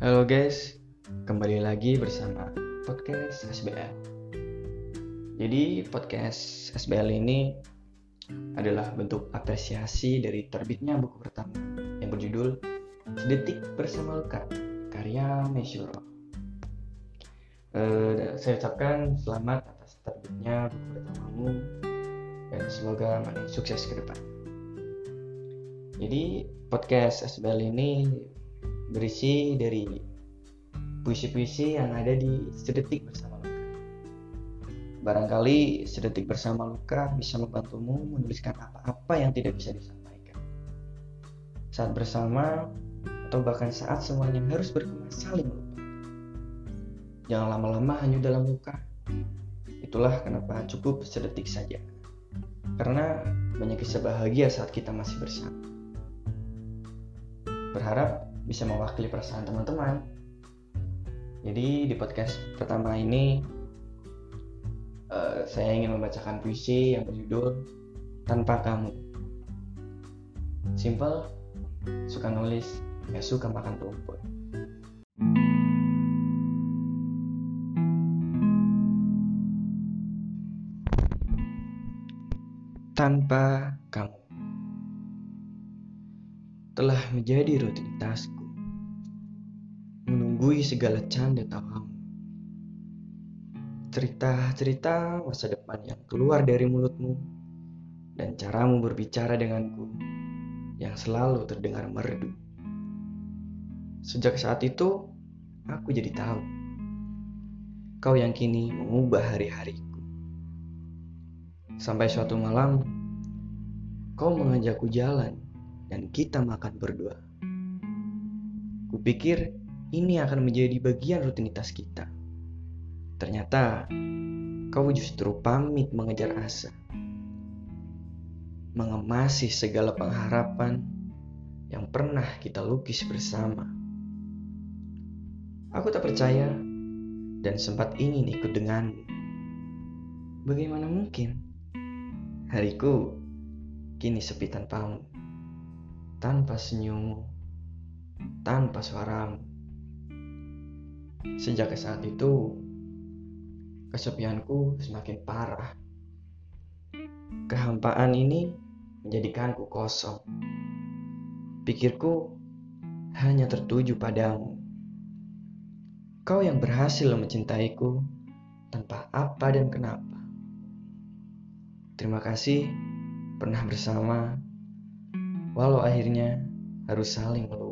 Halo guys, kembali lagi bersama podcast SBL. Jadi podcast SBL ini adalah bentuk apresiasi dari terbitnya buku pertama yang berjudul Sedetik Bersama Luka karya Mesyuro. Uh, saya ucapkan selamat atas terbitnya buku pertamamu dan semoga makin sukses ke depan. Jadi podcast SBL ini berisi dari puisi-puisi yang ada di Sedetik Bersama Luka. Barangkali Sedetik Bersama Luka bisa membantumu menuliskan apa-apa yang tidak bisa disampaikan. Saat bersama, atau bahkan saat semuanya harus berkemas saling lupa. Jangan lama-lama hanya dalam luka. Itulah kenapa cukup sedetik saja. Karena banyak kisah bahagia saat kita masih bersama. Berharap bisa mewakili perasaan teman-teman. Jadi di podcast pertama ini uh, saya ingin membacakan puisi yang berjudul Tanpa Kamu. Simple, suka nulis, gak suka makan rumput. Tanpa kamu telah menjadi rutinitasku menunggui segala canda tawamu. Cerita-cerita masa depan yang keluar dari mulutmu dan caramu berbicara denganku yang selalu terdengar merdu. Sejak saat itu, aku jadi tahu kau yang kini mengubah hari-hariku. Sampai suatu malam, kau mengajakku jalan dan kita makan berdua. Kupikir ini akan menjadi bagian rutinitas kita. Ternyata kau justru pamit mengejar asa, mengemasi segala pengharapan yang pernah kita lukis bersama. Aku tak percaya dan sempat ingin ikut denganmu. Bagaimana mungkin? Hariku kini sepi tanpamu, tanpa senyummu, tanpa suaramu. Sejak saat itu, kesepianku semakin parah. Kehampaan ini menjadikanku kosong. Pikirku hanya tertuju padamu. Kau yang berhasil mencintaiku tanpa apa dan kenapa. Terima kasih pernah bersama, walau akhirnya harus saling melupa.